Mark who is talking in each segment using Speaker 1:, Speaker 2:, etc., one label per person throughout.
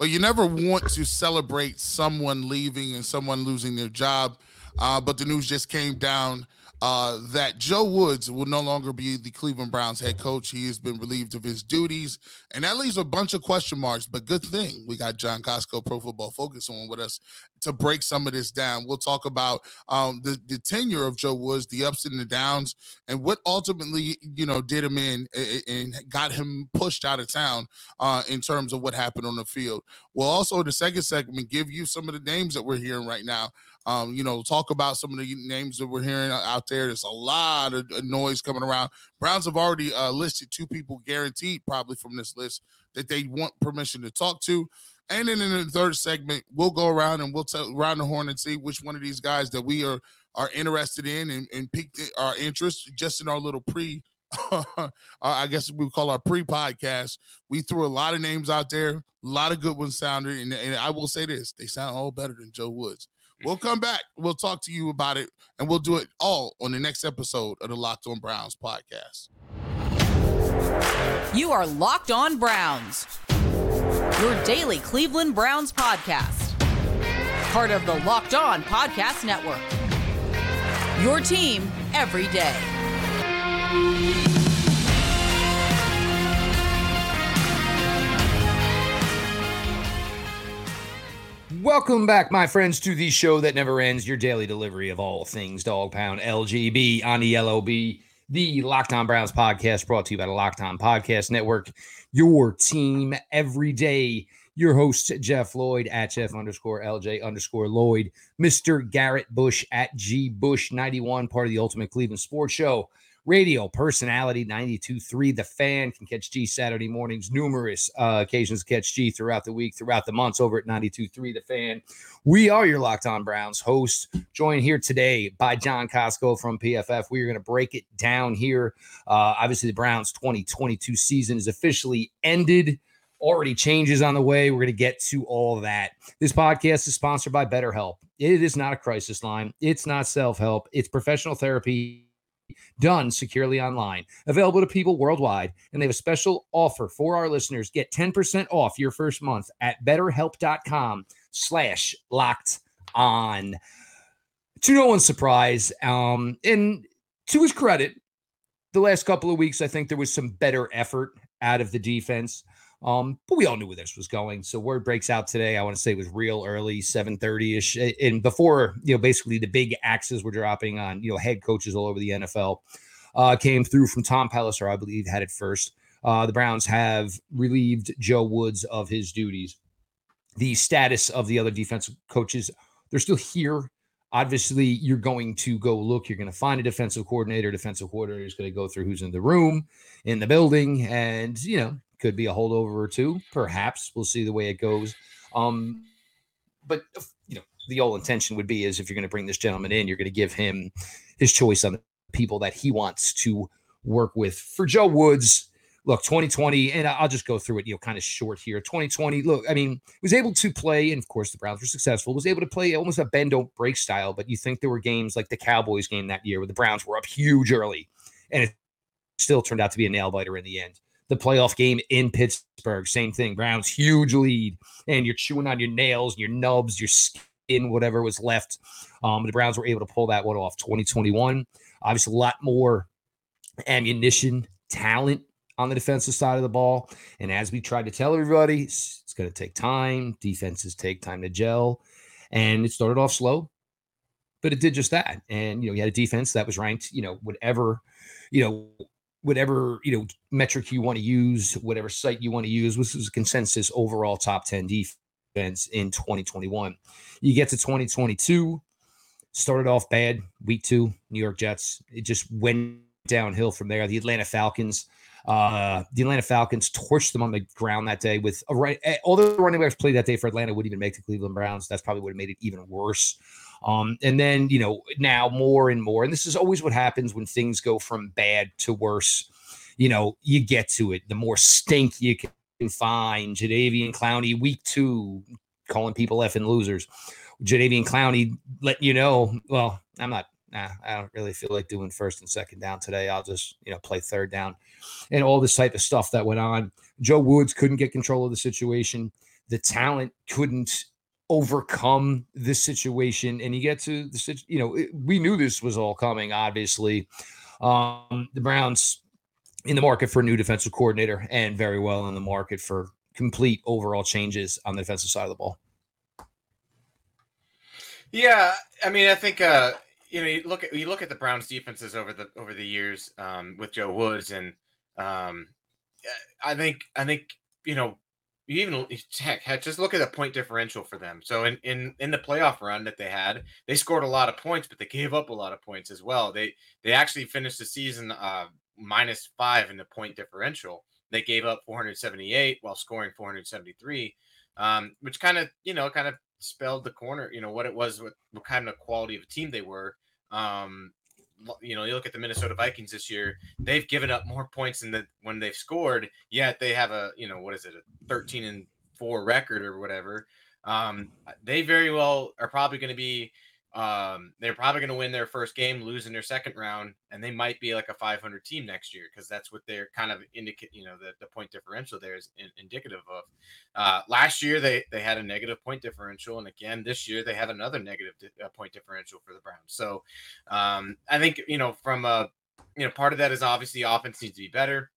Speaker 1: but you never want to celebrate someone leaving and someone losing their job. Uh, but the news just came down uh, that Joe Woods will no longer be the Cleveland Browns head coach. He has been relieved of his duties, and that leaves a bunch of question marks. But good thing we got John Costco, Pro Football Focus, on with us to break some of this down. We'll talk about um, the, the tenure of Joe Woods, the ups and the downs, and what ultimately, you know, did him in and got him pushed out of town uh, in terms of what happened on the field. We'll also, in the second segment, give you some of the names that we're hearing right now um, you know, talk about some of the names that we're hearing out there. There's a lot of noise coming around. Browns have already uh, listed two people guaranteed, probably from this list, that they want permission to talk to. And then in the third segment, we'll go around and we'll tell around the horn and see which one of these guys that we are are interested in and, and piqued our interest just in our little pre I guess we call our pre-podcast. We threw a lot of names out there, a lot of good ones sounded, and, and I will say this: they sound all better than Joe Woods. Mm-hmm. We'll come back. We'll talk to you about it, and we'll do it all on the next episode of the Locked On Browns podcast.
Speaker 2: You are Locked On Browns, your daily Cleveland Browns podcast, part of the Locked On Podcast Network. Your team every day.
Speaker 3: Welcome back, my friends, to the show that never ends, your daily delivery of all things dog pound LGB on the LOB, the Locked On Browns podcast brought to you by the Locked On Podcast Network, your team every day. Your host, Jeff Lloyd at Jeff underscore LJ underscore Lloyd, Mr. Garrett Bush at G Bush 91, part of the Ultimate Cleveland Sports Show radio personality 92.3 the fan can catch g saturday mornings numerous uh, occasions catch g throughout the week throughout the months over at 92.3 the fan. We are your locked on browns host joined here today by john costco from pff we are going to break it down here. Uh, obviously the browns 2022 season is officially ended. Already changes on the way. We're going to get to all that. This podcast is sponsored by BetterHelp. It is not a crisis line, it's not self help, it's professional therapy done securely online. Available to people worldwide. And they have a special offer for our listeners. Get 10% off your first month at betterhelp.com slash locked on. To no one's surprise, um, and to his credit, the last couple of weeks, I think there was some better effort out of the defense. Um, but we all knew where this was going. So word breaks out today. I want to say it was real early, 7:30 ish. And before, you know, basically the big axes were dropping on, you know, head coaches all over the NFL. Uh, came through from Tom Pelissero, I believe, had it first. Uh, the Browns have relieved Joe Woods of his duties. The status of the other defensive coaches, they're still here. Obviously, you're going to go look. You're going to find a defensive coordinator. Defensive coordinator is going to go through who's in the room, in the building, and you know could be a holdover or two, perhaps. We'll see the way it goes. Um, but you know, the whole intention would be is if you're going to bring this gentleman in, you're going to give him his choice on the people that he wants to work with. For Joe Woods, look, 2020, and I'll just go through it, you know, kind of short here. 2020, look, I mean, was able to play, and of course the Browns were successful, was able to play almost a bend don't break style, but you think there were games like the Cowboys game that year where the Browns were up huge early, and it still turned out to be a nail biter in the end the playoff game in Pittsburgh. Same thing. Browns huge lead, and you're chewing on your nails, your nubs, your skin, whatever was left. Um, the Browns were able to pull that one off. 2021, obviously a lot more ammunition, talent on the defensive side of the ball. And as we tried to tell everybody, it's, going to take time. Defenses take time to gel, and it started off slow, but it did just that. And you know, you had a defense that was ranked, you know, whatever, you know, whatever you know metric you want to use, whatever site you want to use, which was a consensus overall top 10 defense in 2021. You get to 2022, started off bad, week two, New York Jets. It just went downhill from there. The Atlanta Falcons, uh, the Atlanta Falcons torched them on the ground that day with a right. Eh, all the running backs played that day for Atlanta would even make the Cleveland Browns. That's probably would have made it even worse. Um, and then, you know, now more and more, and this is always what happens when things go from bad to worse. You know, you get to it. The more stink you can find, Jadeveon Clowney, week two, calling people effing losers. Jadeveon Clowney letting you know, well, I'm not nah, I don't really feel like doing first and second down today. I'll just, you know, play third down and all this type of stuff that went on. Joe Woods couldn't get control of the situation. The talent couldn't overcome this situation. And you get to the, situation. you know, it, we knew this was all coming, obviously. Um, the Browns in the market for a new defensive coordinator and very well in the market for complete overall changes on the defensive side of the ball.
Speaker 4: Yeah, I mean, I think uh, you know, you look at you look at the Browns defenses over the over the years um, with Joe Woods, and um, I think I think you know, you even heck, just look at the point differential for them. So in in in the playoff run that they had, they scored a lot of points, but they gave up a lot of points as well. They they actually finished the season uh, minus five in the point differential. They gave up 478 while scoring 473, um, which kind of you know kind of spelled the corner, you know, what it was, what, what kind of quality of a team they were. Um, you know, you look at the Minnesota Vikings this year, they've given up more points than the, when they've scored, yet they have a, you know, what is it, a 13 and 4 record or whatever. Um, they very well are probably going to be um, they're probably going to win their first game, lose in their second round, and they might be like a 500 team next year because that's what they're kind of indicate. You know, the, the point differential there is in, indicative of. Uh, last year they they had a negative point differential, and again this year they have another negative di- uh, point differential for the Browns. So um, I think you know from a you know part of that is obviously offense needs to be better,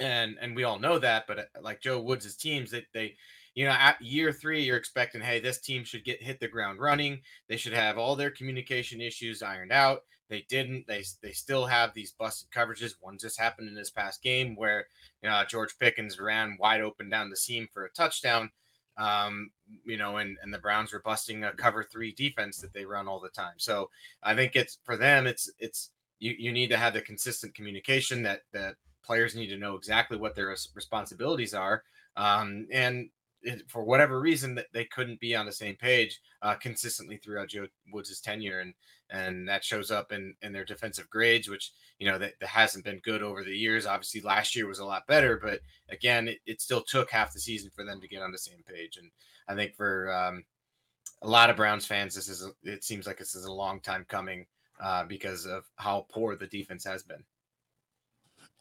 Speaker 4: and and we all know that. But uh, like Joe Woods' teams, that they, they you know, at year three, you're expecting, hey, this team should get hit the ground running. They should have all their communication issues ironed out. They didn't. They they still have these busted coverages. One just happened in this past game where you know, George Pickens ran wide open down the seam for a touchdown. Um, you know, and and the Browns were busting a cover three defense that they run all the time. So I think it's for them. It's it's you you need to have the consistent communication that that players need to know exactly what their responsibilities are. Um, and for whatever reason that they couldn't be on the same page uh, consistently throughout Joe Woods' tenure, and and that shows up in in their defensive grades, which you know that, that hasn't been good over the years. Obviously, last year was a lot better, but again, it, it still took half the season for them to get on the same page. And I think for um, a lot of Browns fans, this is a, it seems like this is a long time coming uh, because of how poor the defense has been.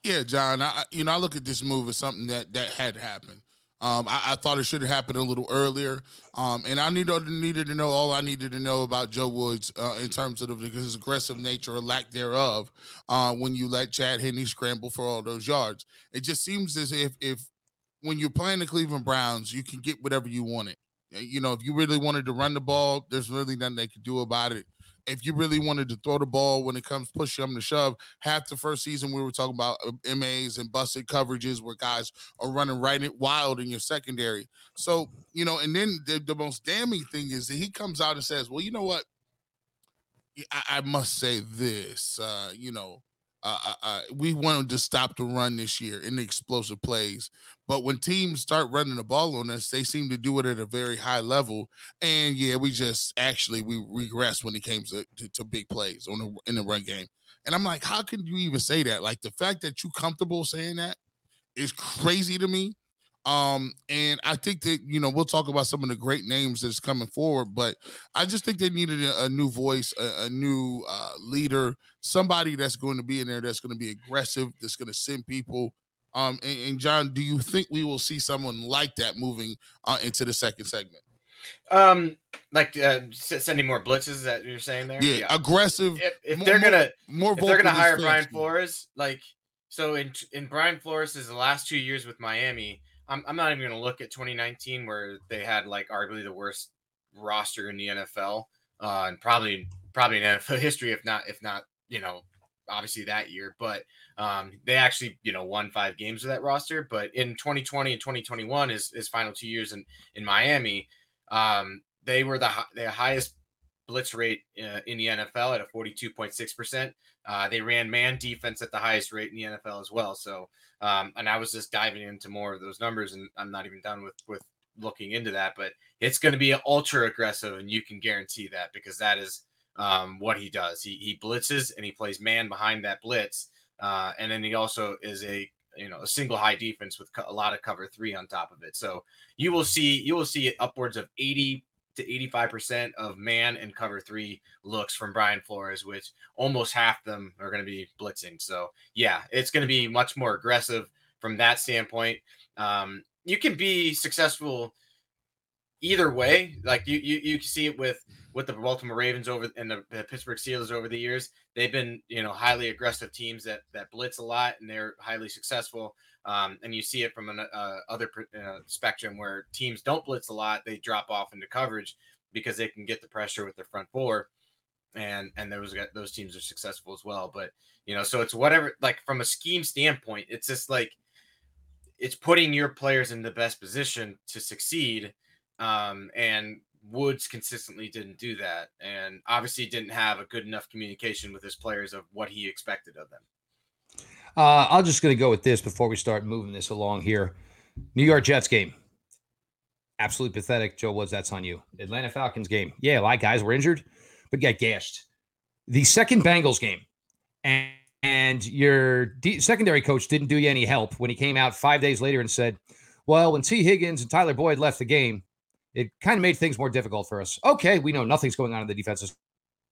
Speaker 1: Yeah, John. I, you know, I look at this move as something that that had happened. Um, I, I, thought it should have happened a little earlier. Um, and I needed, needed to know all I needed to know about Joe Woods uh, in terms of the, his aggressive nature or lack thereof uh, when you let Chad Henne scramble for all those yards. It just seems as if if when you're playing the Cleveland Browns, you can get whatever you wanted. You know, if you really wanted to run the ball, there's really nothing they could do about it if you really wanted to throw the ball when it comes push them to shove, half the first season we were talking about uh, MAs and busted coverages where guys are running right wild in your secondary. So, you know, and then the, the most damning thing is that he comes out and says, Well, you know what? I, I must say this, uh, you know, uh, we wanted to stop the run this year in the explosive plays. But when teams start running the ball on us, they seem to do it at a very high level. And yeah, we just actually we regress when it came to, to, to big plays on the, in the run game. And I'm like, how can you even say that? Like the fact that you comfortable saying that is crazy to me. Um, and I think that you know we'll talk about some of the great names that's coming forward, but I just think they needed a, a new voice, a, a new uh, leader, somebody that's going to be in there that's going to be aggressive, that's going to send people. Um, and, and, John, do you think we will see someone like that moving uh, into the second segment?
Speaker 4: Um, like uh, sending more blitzes that you're saying there.
Speaker 1: Yeah, yeah. aggressive.
Speaker 4: If, if more, they're gonna more, if they're gonna hire Brian Flores, like so in in Brian Flores' last two years with Miami I'm, I'm not even going to look at 2019 where they had like arguably the worst roster in the NFL uh, and probably probably in NFL history, if not if not you know obviously that year. But um, they actually you know won five games with that roster. But in 2020 and 2021, his his final two years in in Miami, um, they were the the highest blitz rate uh, in the NFL at a 42.6 percent. Uh, they ran man defense at the highest rate in the NFL as well. So, um, and I was just diving into more of those numbers, and I'm not even done with with looking into that. But it's going to be ultra aggressive, and you can guarantee that because that is um, what he does. He he blitzes and he plays man behind that blitz, uh, and then he also is a you know a single high defense with a lot of cover three on top of it. So you will see you will see upwards of 80 to 85% of man and cover three looks from Brian Flores, which almost half them are going to be blitzing. So, yeah, it's going to be much more aggressive from that standpoint. Um, you can be successful either way. Like you, you, you see it with with the Baltimore Ravens over and the, the, Pittsburgh Steelers over the years. They've been, you know, highly aggressive teams that that blitz a lot and they're highly successful. Um, and you see it from an uh, other uh, spectrum where teams don't blitz a lot, they drop off into coverage because they can get the pressure with their front four, and and those those teams are successful as well. But you know, so it's whatever. Like from a scheme standpoint, it's just like it's putting your players in the best position to succeed. Um, and Woods consistently didn't do that, and obviously didn't have a good enough communication with his players of what he expected of them.
Speaker 3: Uh, I'm just going to go with this before we start moving this along here. New York Jets game. Absolutely pathetic. Joe Woods, that's on you. Atlanta Falcons game. Yeah, a lot of guys were injured, but got gashed. The second Bengals game, and, and your D- secondary coach didn't do you any help when he came out five days later and said, Well, when Tee Higgins and Tyler Boyd left the game, it kind of made things more difficult for us. Okay, we know nothing's going on in the defensive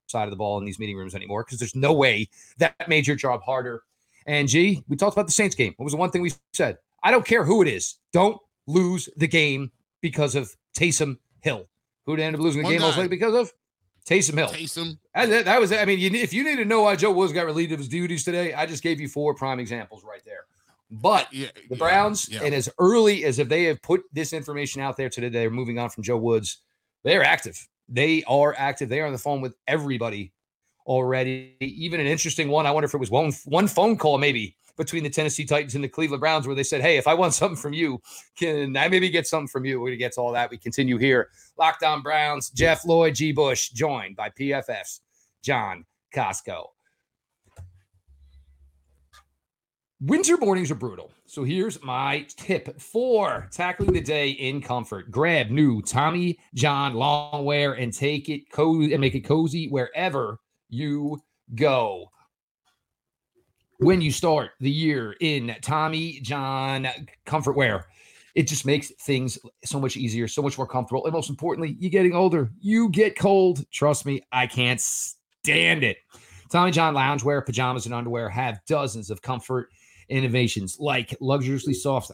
Speaker 3: side of the ball in these meeting rooms anymore because there's no way that made your job harder and G, we talked about the Saints game. What was the one thing we said? I don't care who it is. Don't lose the game because of Taysom Hill. Who ended up losing the one game mostly because of Taysom Hill.
Speaker 1: Taysom.
Speaker 3: And that, that was, I mean, you, if you need to know why Joe Woods got relieved of his duties today, I just gave you four prime examples right there. But yeah, the Browns, yeah, yeah. and as early as if they have put this information out there today, they're moving on from Joe Woods. They're active. They are active. They are on the phone with everybody already. Even an interesting one. I wonder if it was one one phone call maybe between the Tennessee Titans and the Cleveland Browns where they said, "Hey, if I want something from you, can I maybe get something from you?" We're gonna get to all that. We continue here. Locked On Browns. Jeff Lloyd, G. Bush, joined by PFF's John Costco. Winter mornings are brutal. So here's my tip for tackling the day in comfort. Grab new Tommy John loungewear and take it cozy and make it cozy wherever you go. When you start the year in Tommy John comfort wear, it just makes things so much easier, so much more comfortable. And most importantly, you're getting older. You get cold. Trust me, I can't stand it. Tommy John loungewear, pajamas, and underwear have dozens of comfort innovations like luxuriously soft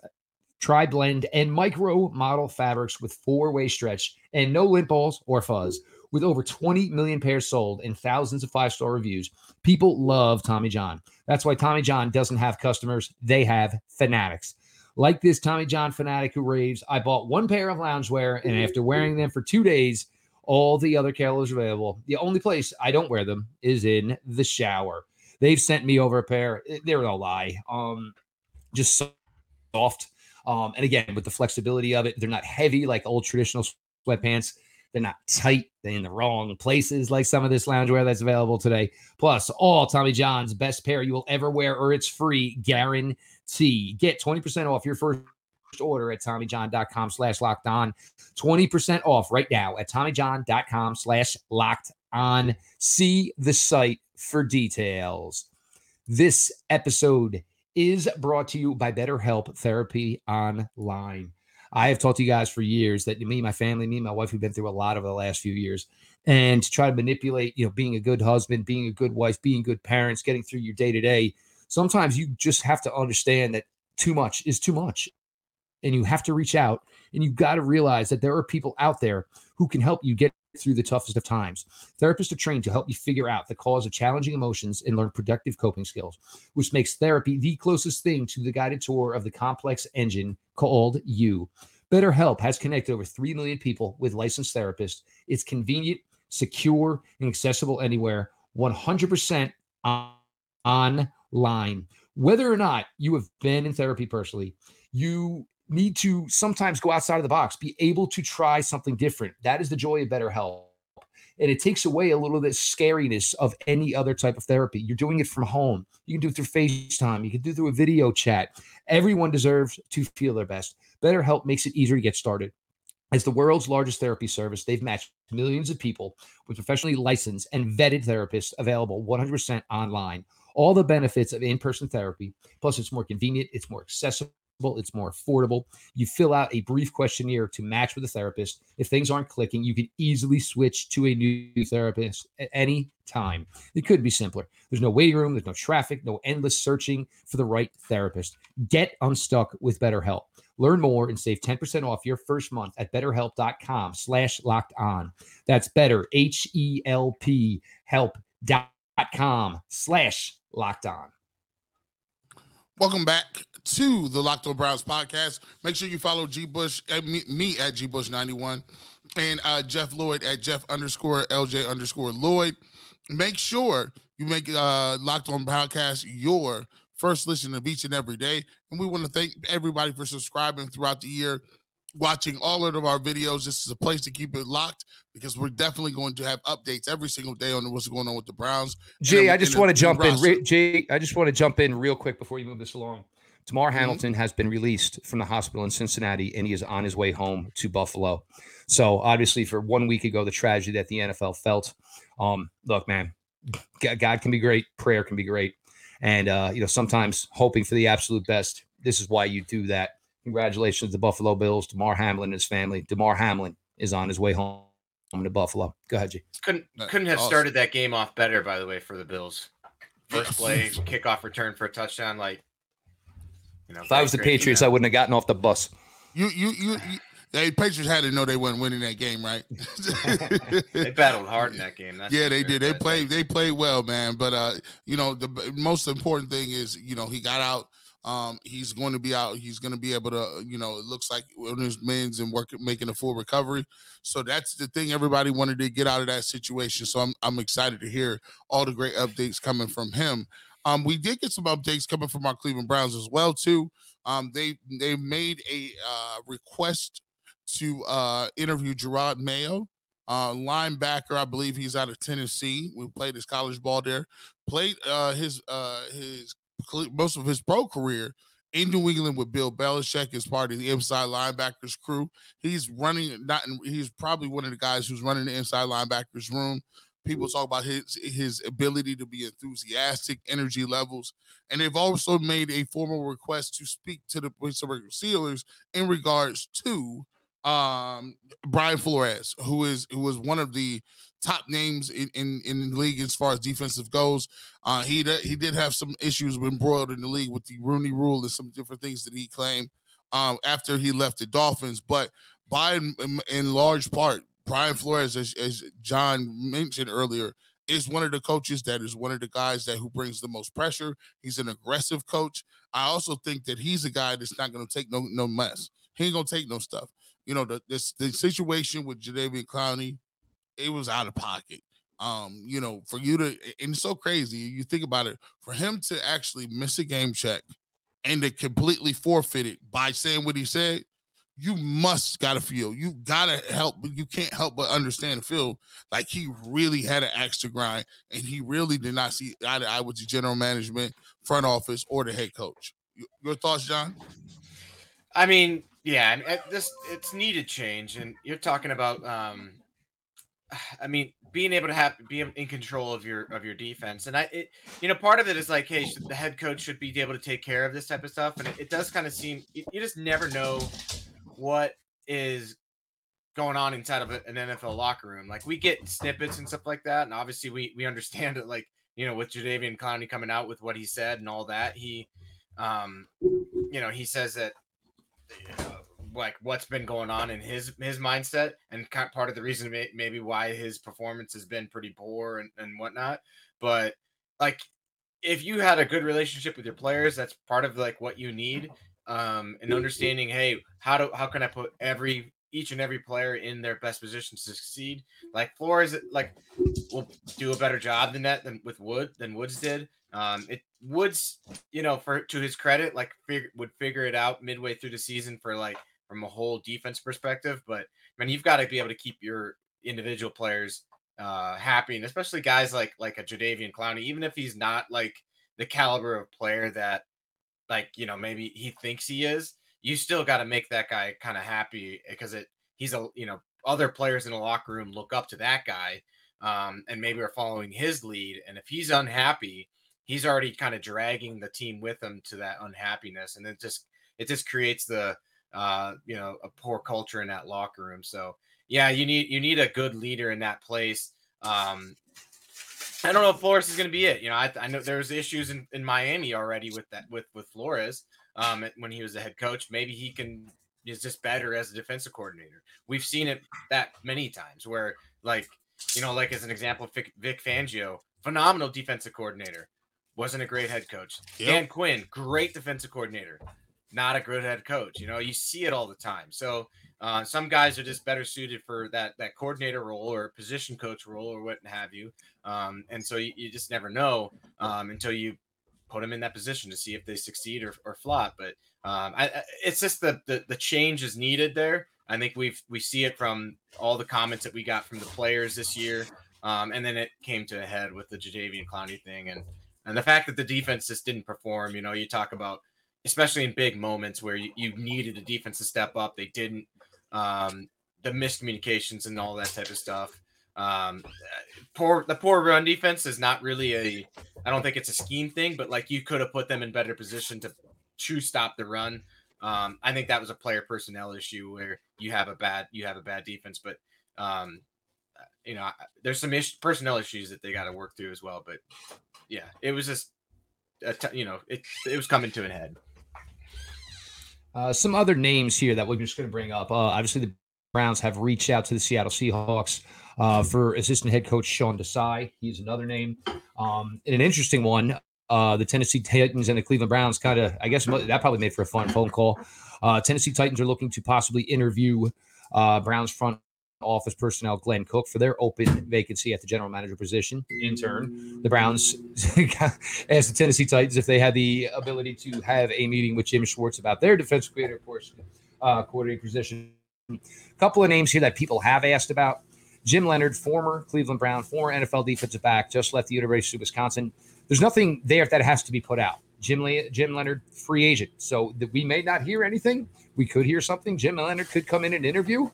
Speaker 3: tri blend and micro modal fabrics with four way stretch and no lint balls or fuzz. With over 20 million pairs sold and thousands of five star reviews, people love Tommy John. That's why Tommy John doesn't have customers, they have fanatics. Like this Tommy John fanatic who raves, I bought one pair of loungewear, and after wearing them for two days, all the other colors available. The only place I don't wear them is in the shower. They've sent me over a pair. Eh, they're no lie. Um, just soft. Um, and again, with the flexibility of it, they're not heavy like old traditional sweatpants. They're not tight. They're in the wrong places like some of this loungewear that's available today. Plus, all Tommy John's best pair you will ever wear, or it's free guarantee. Get 20% off your first order at TommyJohn.com slash locked on. 20% off right now at TommyJohn.com slash locked on. See the site for details. This episode is brought to you by BetterHelp Therapy Online. I have talked to you guys for years that me, my family, me, my wife, we've been through a lot over the last few years. And to try to manipulate, you know, being a good husband, being a good wife, being good parents, getting through your day to day, sometimes you just have to understand that too much is too much. And you have to reach out and you've got to realize that there are people out there who can help you get through the toughest of times. Therapists are trained to help you figure out the cause of challenging emotions and learn productive coping skills, which makes therapy the closest thing to the guided tour of the complex engine called you. BetterHelp has connected over 3 million people with licensed therapists. It's convenient, secure, and accessible anywhere, 100% online. Whether or not you have been in therapy personally, you need to sometimes go outside of the box, be able to try something different. That is the joy of better BetterHelp. And it takes away a little bit of the scariness of any other type of therapy. You're doing it from home. You can do it through FaceTime. You can do it through a video chat. Everyone deserves to feel their best. BetterHelp makes it easier to get started. As the world's largest therapy service, they've matched millions of people with professionally licensed and vetted therapists available 100% online. All the benefits of in person therapy, plus it's more convenient, it's more accessible it's more affordable. You fill out a brief questionnaire to match with a therapist. If things aren't clicking, you can easily switch to a new therapist at any time. It could be simpler. There's no waiting room, there's no traffic, no endless searching for the right therapist. Get unstuck with BetterHelp. Learn more and save 10% off your first month at betterhelp.com slash locked on. That's better, H-E-L-P help.com slash locked on.
Speaker 1: Welcome back to the Locked On Browns podcast. Make sure you follow G Bush at me, me at G Bush 91 and uh, Jeff Lloyd at Jeff underscore LJ underscore Lloyd. Make sure you make uh, Locked On podcast your first listen of each and every day. And we want to thank everybody for subscribing throughout the year, watching all of our videos. This is a place to keep it locked because we're definitely going to have updates every single day on what's going on with the Browns.
Speaker 3: Jay, I just want to jump in. Re- Jay, I just want to jump in real quick before you move this along. Damar mm-hmm. Hamlin has been released from the hospital in Cincinnati and he is on his way home to Buffalo. So obviously, for one week ago, the tragedy that the NFL felt. Um, look, man, God can be great. Prayer can be great, and uh, you know sometimes hoping for the absolute best. This is why you do that. Congratulations to the Buffalo Bills, Damar Hamlin and his family. Damar Hamlin is on his way home to Buffalo. Go ahead, G.
Speaker 4: Couldn't couldn't have awesome. started that game off better, by the way, for the Bills. First play, kickoff return for a touchdown. Like,
Speaker 3: you know, if I was the Patriots, I wouldn't have gotten off the bus.
Speaker 1: You you you. you the Patriots had to know they weren't winning that game, right?
Speaker 4: they battled hard in that game.
Speaker 1: That's yeah, they did. They played. They played well, man. But uh, you know, the most important thing is, you know, he got out um, he's going to be out. He's going to be able to, you know, it looks like when his men's and work making a full recovery. So that's the thing. Everybody wanted to get out of that situation. So I'm I'm excited to hear all the great updates coming from him. Um, we did get some updates coming from our Cleveland Browns as well too. Um, they they made a uh, request to uh, interview Jerod Mayo, uh, linebacker. I believe he's out of Tennessee. We played his college ball there. Played uh, his uh, his most of his pro career in New England with Bill Belichick as part of the inside linebackers crew. He's running not he's probably one of the guys who's running the inside linebackers room. People talk about his his ability to be enthusiastic, energy levels, and they've also made a formal request to speak to the Pittsburgh Steelers in regards to um Brian Flores, who is who was one of the top names in, in, in the league as far as defensive goes. Uh, he did, he did have some issues when embroiled in the league with the Rooney Rule and some different things that he claimed um, after he left the Dolphins. But by in large part, Brian Flores, as, as John mentioned earlier, is one of the coaches that is one of the guys that who brings the most pressure. He's an aggressive coach. I also think that he's a guy that's not going to take no no mess. He ain't gonna take no stuff. You know, the this the situation with Jadeveon Clowney it was out of pocket. Um, you know, for you to and it's so crazy. You think about it, for him to actually miss a game check and to completely forfeit it by saying what he said, you must gotta feel. You gotta help, but you can't help but understand and feel like he really had an axe to grind, and he really did not see eye to eye with the general management, front office, or the head coach. Your thoughts, John?
Speaker 4: I mean, yeah, this it's needed change, and you're talking about um I mean, being able to have be in control of your of your defense, and I, it, you know, part of it is like, hey, the head coach should be able to take care of this type of stuff, and it, it does kind of seem you just never know what is going on inside of an NFL locker room. Like we get snippets and stuff like that, and obviously we we understand it. Like you know, with Jadeveon Clowney coming out with what he said and all that, he, um, you know, he says that like what's been going on in his his mindset and kind of part of the reason may, maybe why his performance has been pretty poor and, and whatnot but like if you had a good relationship with your players that's part of like what you need um and understanding hey how do how can i put every each and every player in their best position to succeed like Flores like will do a better job than that than with Wood than Woods did um, it Woods, you know, for to his credit, like fig- would figure it out midway through the season for like from a whole defense perspective. But I mean, you've got to be able to keep your individual players uh, happy, and especially guys like like a Jadeveon Clowney, even if he's not like the caliber of player that like you know maybe he thinks he is. You still got to make that guy kind of happy because it he's a you know other players in the locker room look up to that guy um, and maybe are following his lead. And if he's unhappy, he's already kind of dragging the team with him to that unhappiness, and it just it just creates the uh, you know a poor culture in that locker room. So yeah, you need you need a good leader in that place. Um, I don't know if Flores is going to be it. You know, I, I know there's issues in, in Miami already with that with with Flores um, when he was the head coach. Maybe he can is just better as a defensive coordinator. We've seen it that many times where like you know, like as an example, Vic, Vic Fangio, phenomenal defensive coordinator, wasn't a great head coach. Yep. Dan Quinn, great defensive coordinator, not a good head coach. You know, you see it all the time. So uh, some guys are just better suited for that that coordinator role or position coach role or what have you. Um, and so you, you, just never know um, until you put them in that position to see if they succeed or, or flop. But um, I, I, it's just the, the the change is needed there. I think we've we see it from all the comments that we got from the players this year, um, and then it came to a head with the Jadeveon Clowney thing, and and the fact that the defense just didn't perform. You know, you talk about especially in big moments where you, you needed the defense to step up, they didn't. Um, the miscommunications and all that type of stuff. Um, poor the poor run defense is not really a. I don't think it's a scheme thing, but like you could have put them in better position to to stop the run. Um, I think that was a player personnel issue where you have a bad you have a bad defense, but um, you know there's some ish, personnel issues that they got to work through as well. But yeah, it was just you know it it was coming to an head.
Speaker 3: Uh, some other names here that we're just going to bring up. Uh, obviously, the Browns have reached out to the Seattle Seahawks uh, for assistant head coach Sean Desai. He's another name. Um, and an interesting one. Uh, the Tennessee Titans and the Cleveland Browns kind of, I guess that probably made for a fun phone call. Uh, Tennessee Titans are looking to possibly interview uh, Browns front office personnel Glenn Cook for their open vacancy at the general manager position. In turn, the Browns asked the Tennessee Titans if they had the ability to have a meeting with Jim Schwartz about their defensive coordinator portion, uh, coordinator position. A couple of names here that people have asked about. Jim Leonhard, former Cleveland Brown, former NFL defensive back, just left the University of Wisconsin. There's nothing there that has to be put out. Jim, Le- Jim Leonhard, free agent. So that we may not hear anything. We could hear something. Jim Leonhard could come in and interview,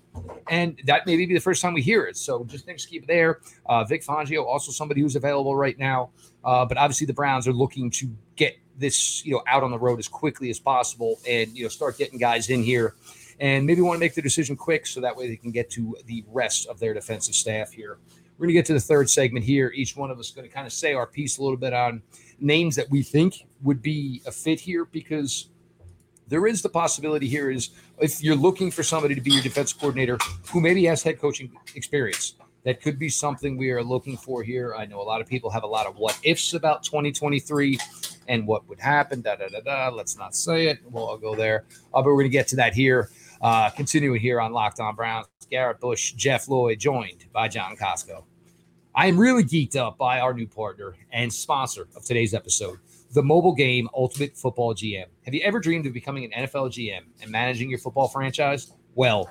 Speaker 3: and that may be the first time we hear it. So just things keep there. Uh, Vic Fangio, also somebody who's available right now. Uh, but obviously, the Browns are looking to get this, you know, out on the road as quickly as possible, and you know, start getting guys in here and maybe want to make the decision quick so that way they can get to the rest of their defensive staff here. We're going to get to the third segment here. Each one of us going to kind of say our piece a little bit on names that we think would be a fit here because there is the possibility here is if you're looking for somebody to be your defensive coordinator who maybe has head coaching experience that could be something we are looking for here. I know a lot of people have a lot of what ifs about 2023 and what would happen. Da da da da. Let's not say it. Well, I'll go there. Uh, but we're going to get to that here. Uh, continuing here on Locked On Browns, Garrett Bush, Jeff Lloyd, joined by John Costco. I am really geeked up by our new partner and sponsor of today's episode, the mobile game Ultimate Football GM. Have you ever dreamed of becoming an NFL GM and managing your football franchise? Well,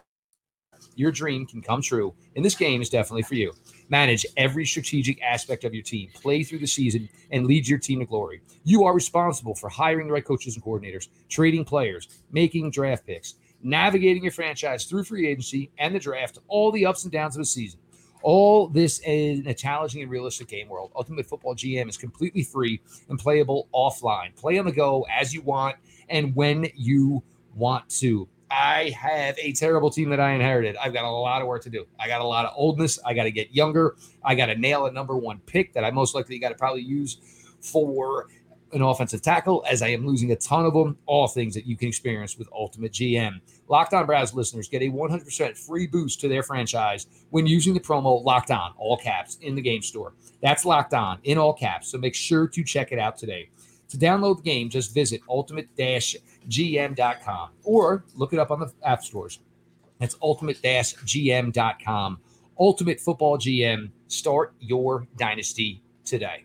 Speaker 3: your dream can come true, and this game is definitely for you. Manage every strategic aspect of your team, play through the season, and lead your team to glory. You are responsible for hiring the right coaches and coordinators, trading players, making draft picks navigating your franchise through free agency and the draft, all the ups and downs of a season. All this in a challenging and realistic game world. Ultimate Football GM is completely free and playable offline. Play on the go as you want and when you want to. I have a terrible team that I inherited. I've got a lot of work to do. I got a lot of oldness. I got to get younger. I got to nail a number one pick that I most likely got to probably use for an offensive tackle, as I am losing a ton of them. All things that you can experience with Ultimate GM. Locked On listeners get a 100% free boost to their franchise when using the promo Locked On, all caps, in the game store. That's Locked On in all caps, so make sure to check it out today. To download the game, just visit ultimate-gm.com or look it up on the app stores. That's ultimate-gm.com. Ultimate Football GM. Start your dynasty today.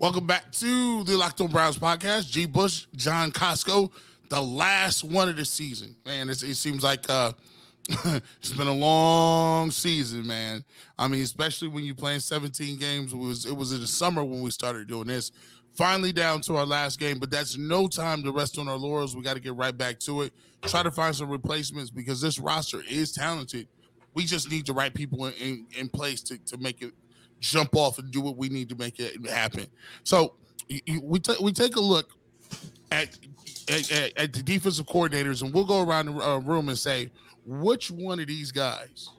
Speaker 1: Welcome back to the Locked On Browns podcast. G. Bush, John Costco, the last one of the season. Man, it seems like uh, it's been a long season, man. I mean, especially when you're playing 17 games. It was it was in the summer when we started doing this. Finally down to our last game, but that's no time to rest on our laurels. We got to get right back to it. Try to find some replacements because this roster is talented. We just need the right people in, in, in place to, to make it jump off and do what we need to make it happen. So we t- we take a look at, at, at the defensive coordinators, and we'll go around the uh, room and say which one of these guys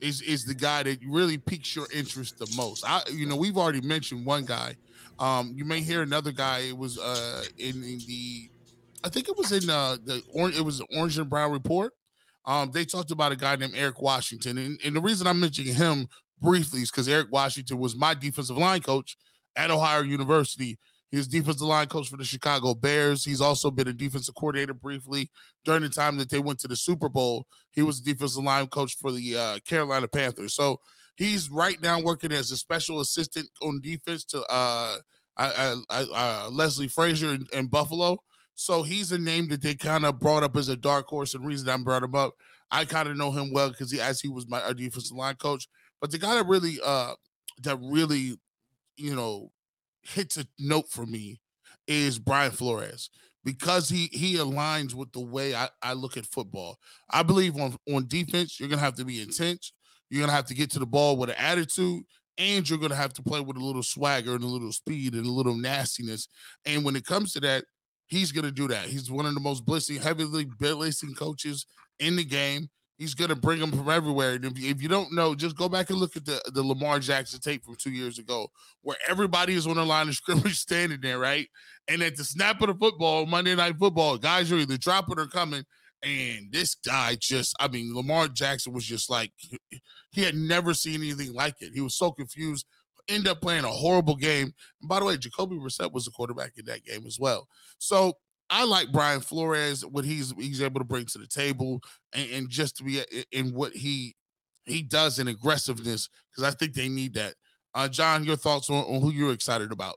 Speaker 1: is is the guy that really piques your interest the most. I, you know, we've already mentioned one guy. Um, you may hear another guy. It was uh in, in the, I think it was in uh the orange. It was the Orange and Brown report. Um, they talked about a guy named Eric Washington, and, and the reason I'm mentioning him briefly because Eric Washington was my defensive line coach at Ohio University. He's defensive line coach for the Chicago Bears. He's also been a defensive coordinator briefly during the time that they went to the Super Bowl. He was defensive line coach for the uh, Carolina Panthers. So he's right now working as a special assistant on defense to uh, I, I, uh, Leslie Frazier in, in, Buffalo. So he's a name that they kind of brought up as a dark horse. And reason I brought him up, I kind of know him well because he as he was my defensive line coach. But the guy that really uh that really you know hits a note for me is Brian Flores because he he aligns with the way I, I look at football. I believe on on defense, you're gonna have to be intense. You're gonna have to get to the ball with an attitude, and you're gonna have to play with a little swagger and a little speed and a little nastiness. And when it comes to that, he's gonna do that. He's one of the most blitzing, heavily blitzing coaches in the game. He's going to bring them from everywhere. And if, if you don't know, just go back and look at the, the Lamar Jackson tape from two years ago, where everybody is on the line of scrimmage standing there, right? And at the snap of the football, Monday Night Football, guys are either dropping or coming. And this guy just, I mean, Lamar Jackson was just like, he had never seen anything like it. He was so confused, ended up playing a horrible game. And by the way, Jacoby Brissett was the quarterback in that game as well. So I like Brian Flores, what he's he's able to bring to the table, and, and just to be in what he he does in aggressiveness, because I think they need that. Uh, John, your thoughts on, on who you're excited about?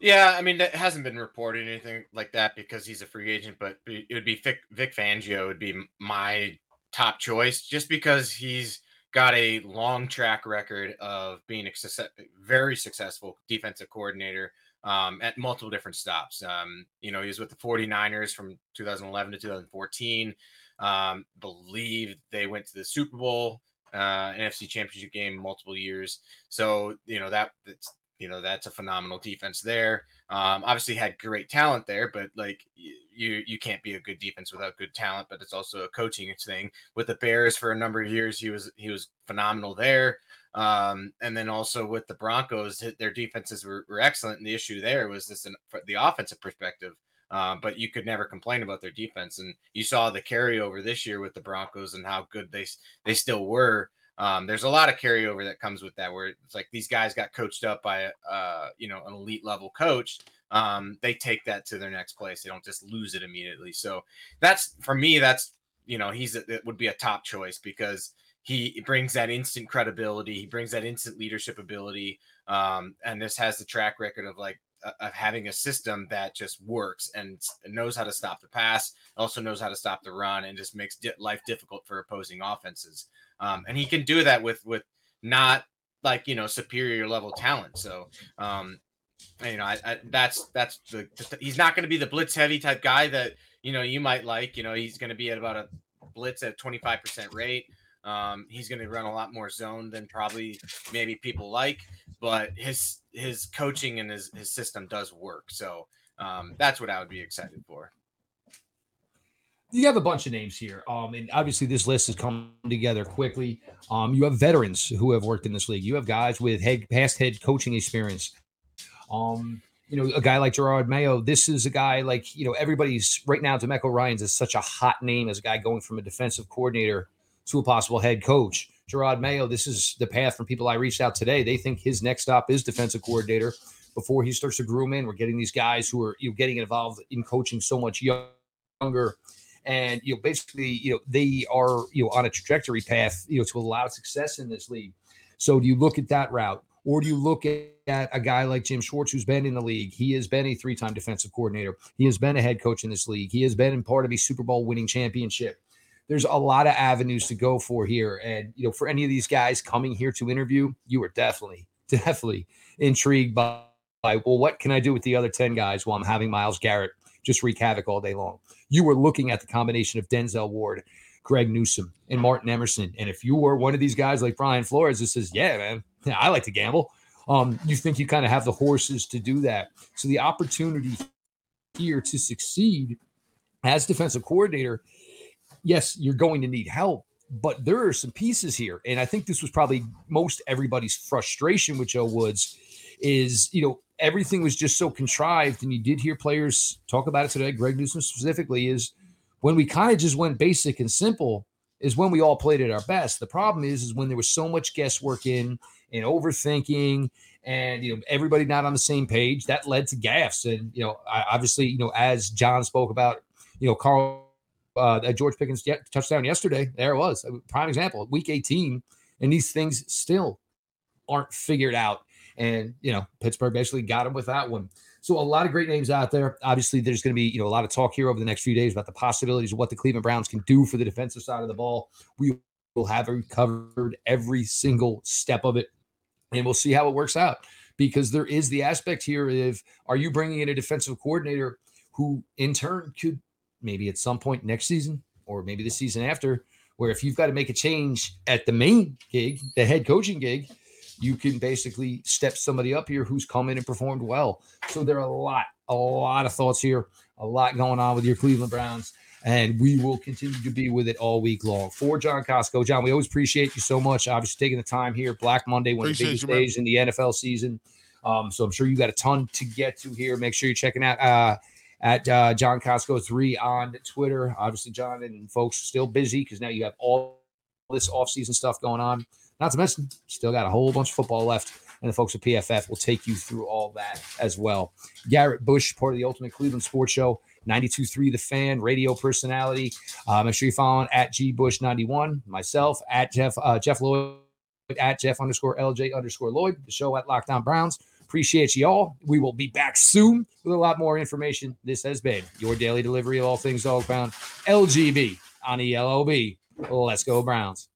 Speaker 4: Yeah, I mean, that hasn't been reported anything like that because he's a free agent, but it would be Vic, Vic Fangio would be my top choice just because he's got a long track record of being a success, very successful defensive coordinator um, at multiple different stops. Um, you know, he was with the 49ers from 2011 to 2014. Um, believe they went to the Super Bowl, uh, NFC Championship game multiple years. So you know that that's you know that's a phenomenal defense there. Um, obviously had great talent there, but like you you can't be a good defense without good talent. But it's also a coaching thing. With the Bears for a number of years, he was he was phenomenal there. Um, and then also with the Broncos, their defenses were, were excellent. And the issue there was this the offensive perspective. Uh, but you could never complain about their defense. And you saw the carryover this year with the Broncos and how good they they still were. Um, there's a lot of carryover that comes with that, where it's like these guys got coached up by uh, you know an elite level coach. Um, they take that to their next place. They don't just lose it immediately. So that's for me. That's you know he's it would be a top choice because he brings that instant credibility. He brings that instant leadership ability. Um, and this has the track record of like uh, of having a system that just works and knows how to stop the pass, also knows how to stop the run, and just makes di- life difficult for opposing offenses. Um, and he can do that with with not like you know superior level talent. So um, you know, I, I, that's that's the he's not going to be the blitz heavy type guy that you know you might like. You know, he's going to be at about a blitz at 25% rate. Um, he's going to run a lot more zone than probably maybe people like, but his his coaching and his his system does work. So um, that's what I would be excited for.
Speaker 3: You have a bunch of names here, um, and obviously this list has come together quickly. Um, you have veterans who have worked in this league. You have guys with head past head coaching experience. Um, you know, a guy like Jerod Mayo. This is a guy like you know everybody's right now. DeMeco Ryans is such a hot name as a guy going from a defensive coordinator to a possible head coach. Jerod Mayo, this is the path from people I reached out today. They think his next stop is defensive coordinator before he starts to groom in. We're getting these guys who are you know, getting involved in coaching so much younger. And you know, basically, you know, they are you know on a trajectory path, you know, to a lot of success in this league. So do you look at that route? Or do you look at a guy like Jim Schwartz, who's been in the league? He has been a three time defensive coordinator. He has been a head coach in this league. He has been in part of a Super Bowl winning championship there's a lot of avenues to go for here. And, you know, for any of these guys coming here to interview, you are definitely, definitely intrigued by, by, well, what can I do with the other 10 guys while I'm having Myles Garrett just wreak havoc all day long? You were looking at the combination of Denzel Ward, Greg Newsome, and Martin Emerson. And if you were one of these guys like Brian Flores that says, yeah, man, I like to gamble. Um, you think you kind of have the horses to do that. So the opportunity here to succeed as defensive coordinator, yes, you're going to need help, but there are some pieces here. And I think this was probably most everybody's frustration with Joe Woods is, you know, everything was just so contrived. And you did hear players talk about it today, Greg Newsome specifically, is when we kind of just went basic and simple, is when we all played at our best. The problem is, is when there was so much guesswork in and overthinking and you know everybody not on the same page that led to gaffes and you know obviously you know as john spoke about you know carl uh, George Pickens touchdown yesterday. There it was, prime example. Week 18, and these things still aren't figured out. And you know, Pittsburgh basically got him with that one. So a lot of great names out there. Obviously, there's going to be you know a lot of talk here over the next few days about the possibilities of what the Cleveland Browns can do for the defensive side of the ball. We will have covered every single step of it, and we'll see how it works out. Because there is the aspect here of are you bringing in a defensive coordinator who in turn could maybe at some point next season or maybe the season after, where if you've got to make a change at the main gig, the head coaching gig, you can basically step somebody up here who's come in and performed well. So there are a lot, a lot of thoughts here, a lot going on with your Cleveland Browns. And we will continue to be with it all week long. For John Costco, John, we always appreciate you so much. Obviously, taking the time here. Black Monday, one appreciate of the biggest days in the NFL season. Um, so I'm sure you got a ton to get to here. Make sure you're checking out uh, at uh, John Costco three on Twitter. Obviously, John and folks still busy because now you have all this offseason stuff going on. Not to mention, still got a whole bunch of football left. And the folks at PFF will take you through all that as well. Garrett Bush, part of the Ultimate Cleveland Sports Show, 92.3 The Fan, radio personality. Uh, make sure you follow at G Bush 91. Myself at Jeff uh, Jeff Lloyd at Jeff underscore LJ underscore Lloyd. The show at Locked On Browns. Appreciate you all. We will be back soon with a lot more information. This has been your daily delivery of all things dog pound. LGB on ELOB. Let's go, Browns.